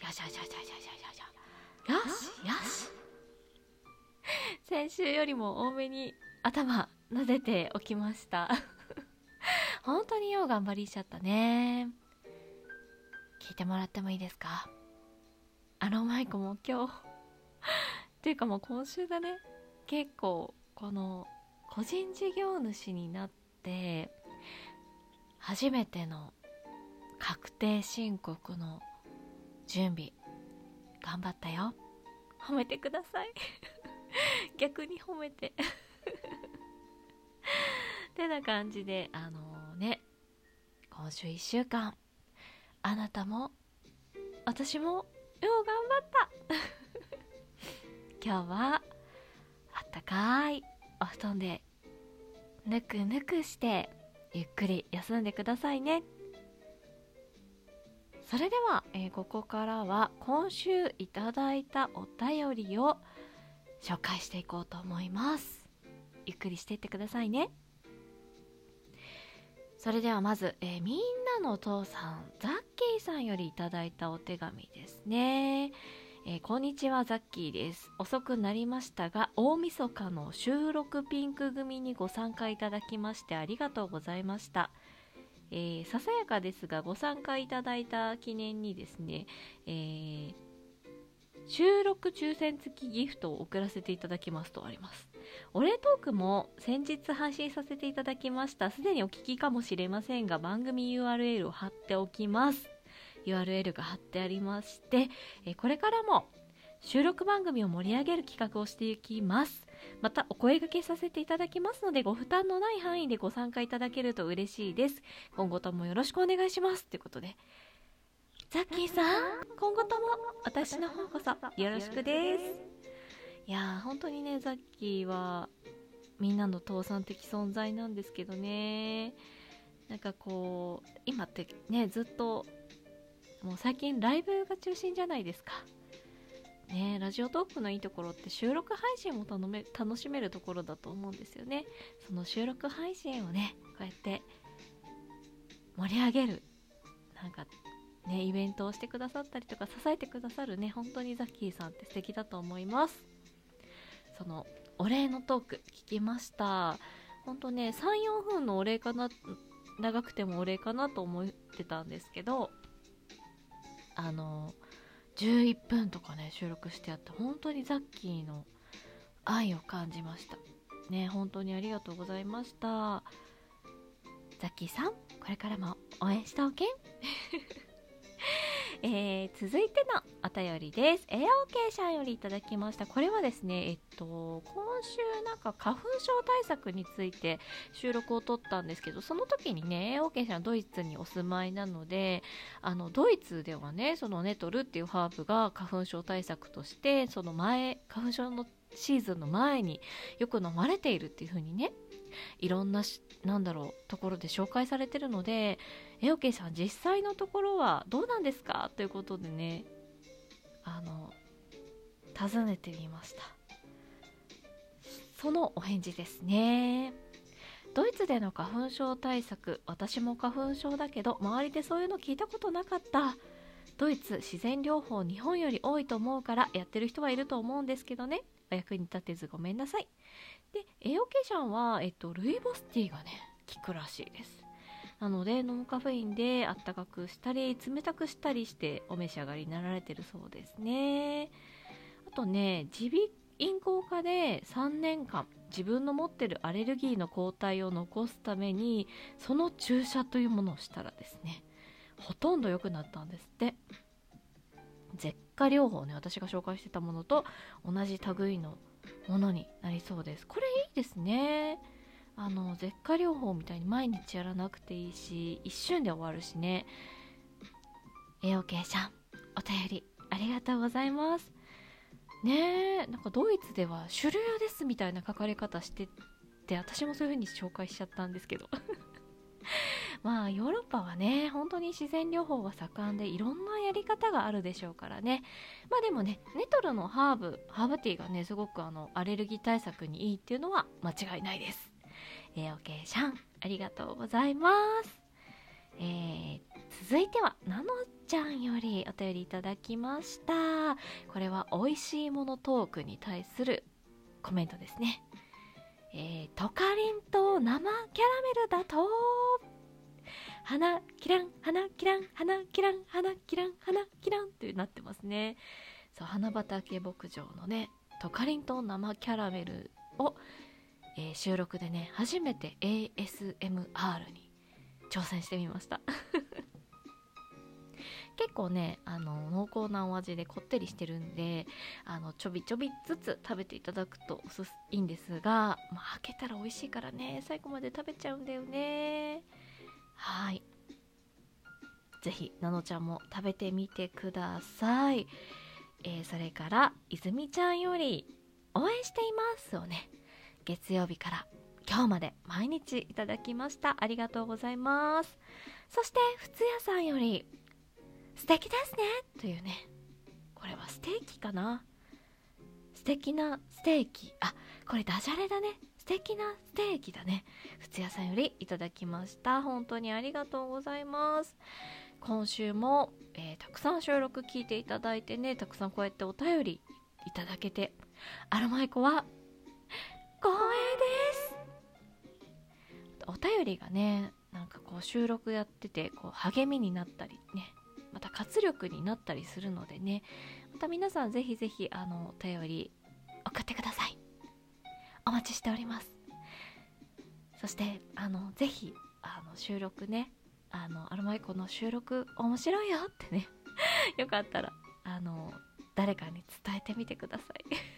よしよしよしよしよしよしよし。先週よりも多めに頭撫でておきました。本当によう頑張りしちゃったね。聞いてもらってもいいですか？あのマイクも今日。っていうかもう今週だね。結構この個人事業主になって初めての確定申告の準備頑張ったよ。褒めてください。逆に褒めて。てな感じであのー、ね。今週1週間。あなたも私もよう頑張った。今日はあったかいお布団でぬくぬくしてゆっくり休んでくださいね。それでは、えー、ここからは今週いただいたお便りを紹介していこうと思います。ゆっくりしていってくださいね。それではまず、えー、みんなのお父さんザッキーさんよりいただいたお手紙ですね、えー、こんにちはザッキーです。遅くなりましたが大晦日の収録ピンク組にご参加いただきましてありがとうございました。えー、ささやかですがご参加いただいた記念にですね、えー、収録抽選付きギフトを送らせていただきますとあります。お礼トークも先日配信させていただきました。すでにお聞きかもしれませんが番組 URL を貼っておきます。URL が貼ってありましてえこれからも収録番組を盛り上げる企画をしていきます。またお声掛けさせていただきますのでご負担のない範囲でご参加いただけると嬉しいです。今後ともよろしくお願いします。ということで。ザッキーさん今後とも私の方こそよろしくです。いやー本当にねザッキーはみんなの倒産的存在なんですけどね。なんかこう今ってねずっともう最近ライブが中心じゃないですか。ねラジオトークのいいところって収録配信も頼め楽しめるところだと思うんですよね。その収録配信をねこうやって盛り上げるなんかねイベントをしてくださったりとか支えてくださるね本当にザッキーさんって素敵だと思います。そのお礼のトーク聞きました。ほんとね34分のお礼かな長くてもお礼かなと思ってたんですけどあの11分とかね収録してあって本当にザッキーの愛を感じました。ね本当にありがとうございました。ザッキーさんこれからも応援しておけ。えー、続いてのお便りです。AOK 社よりいただきました。これはですねえっと今週なんか花粉症対策について収録を撮ったんですけどその時にね AOK 社はドイツにお住まいなのであのドイツではねそのネトルっていうハーブが花粉症対策としてその前花粉症のシーズンの前によく飲まれているっていう風にねいろんななんだろうところで紹介されてるのでえおけさん実際のところはどうなんですか？ということでねあの尋ねてみました。そのお返事ですね。ドイツでの花粉症対策私も花粉症だけど周りでそういうの聞いたことなかった。ドイツ自然療法日本より多いと思うからやってる人はいると思うんですけどね。お役に立てずごめんなさい。で栄養ケシャンは、えっと、ルイボスティーがね効くらしいです。なのでノンカフェインであったかくしたり冷たくしたりしてお召し上がりになられてるそうですね。あとね耳鼻咽喉科で3年間自分の持ってるアレルギーの抗体を残すためにその注射というものをしたらですねほとんど良くなったんですって。舌下療法ね私が紹介してたものと同じ類のものになりそうです。これいいですね。あの舌下療法みたいに毎日やらなくていいし一瞬で終わるしね。えよけいちゃんお便りありがとうございます。ねえなんかドイツでは「種類屋です」みたいな書かれ方してて私もそういう風に紹介しちゃったんですけど。まあヨーロッパはね本当に自然療法が盛んでいろんなやり方があるでしょうからね。まあでもねネトルのハーブハーブティーがねすごくあのアレルギー対策にいいっていうのは間違いないです。レオケーシャンありがとうございます、えー、続いてはなのちゃんよりお便りいただきました。これは美味しいものトークに対するコメントですね。えー、トカリンと生キャラメルだと。花キラン花キラン花キラン花キラン花キランってなってますね。そう花畑牧場のねトカリンと生キャラメルをえー、収録でね初めて ASMR に挑戦してみました。結構ねあの濃厚なお味でこってりしてるんであのちょびちょびずつ食べていただくとすすいいんですが、まあ、開けたら美味しいからね最後まで食べちゃうんだよね。はい。是非なのちゃんも食べてみてください、えー、それから泉ちゃんより応援していますをね月曜日から今日まで毎日いただきました。ありがとうございます。そしてふつやさんより素敵ですね。というね。これはステーキかな。素敵なステーキ。あこれダジャレだね。素敵なステーキだね。ふつやさんよりいただきました。本当にありがとうございます。今週も、えー、たくさん収録聞いていただいてねたくさんこうやってお便りいただけてアロマイコは便りがねなんかこう収録やっててこう励みになったりねまた活力になったりするのでねまた皆さんぜひぜひあのお便り送ってください。お待ちしております。そしてあのぜひあの収録ねあのアロマイコの収録面白いよってねよかったらあの誰かに伝えてみてください。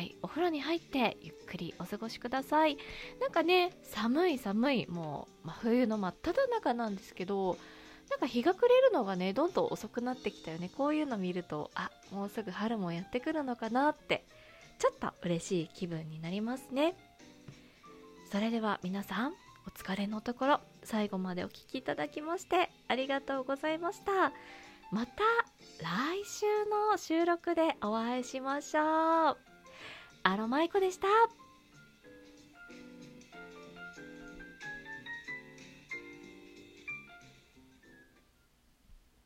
いお風呂に入ってゆっくりお過ごしください。なんかね寒い寒いもう真冬の真っ只中なんですけどなんか日が暮れるのがねどんどん遅くなってきたよね。こういうの見るとあもうすぐ春もやってくるのかなってちょっと嬉しい気分になりますね。それでは皆さんお疲れのところ最後までお聴きいただきましてありがとうございました。また来週の収録でお会いしましょう。アロマイコでした。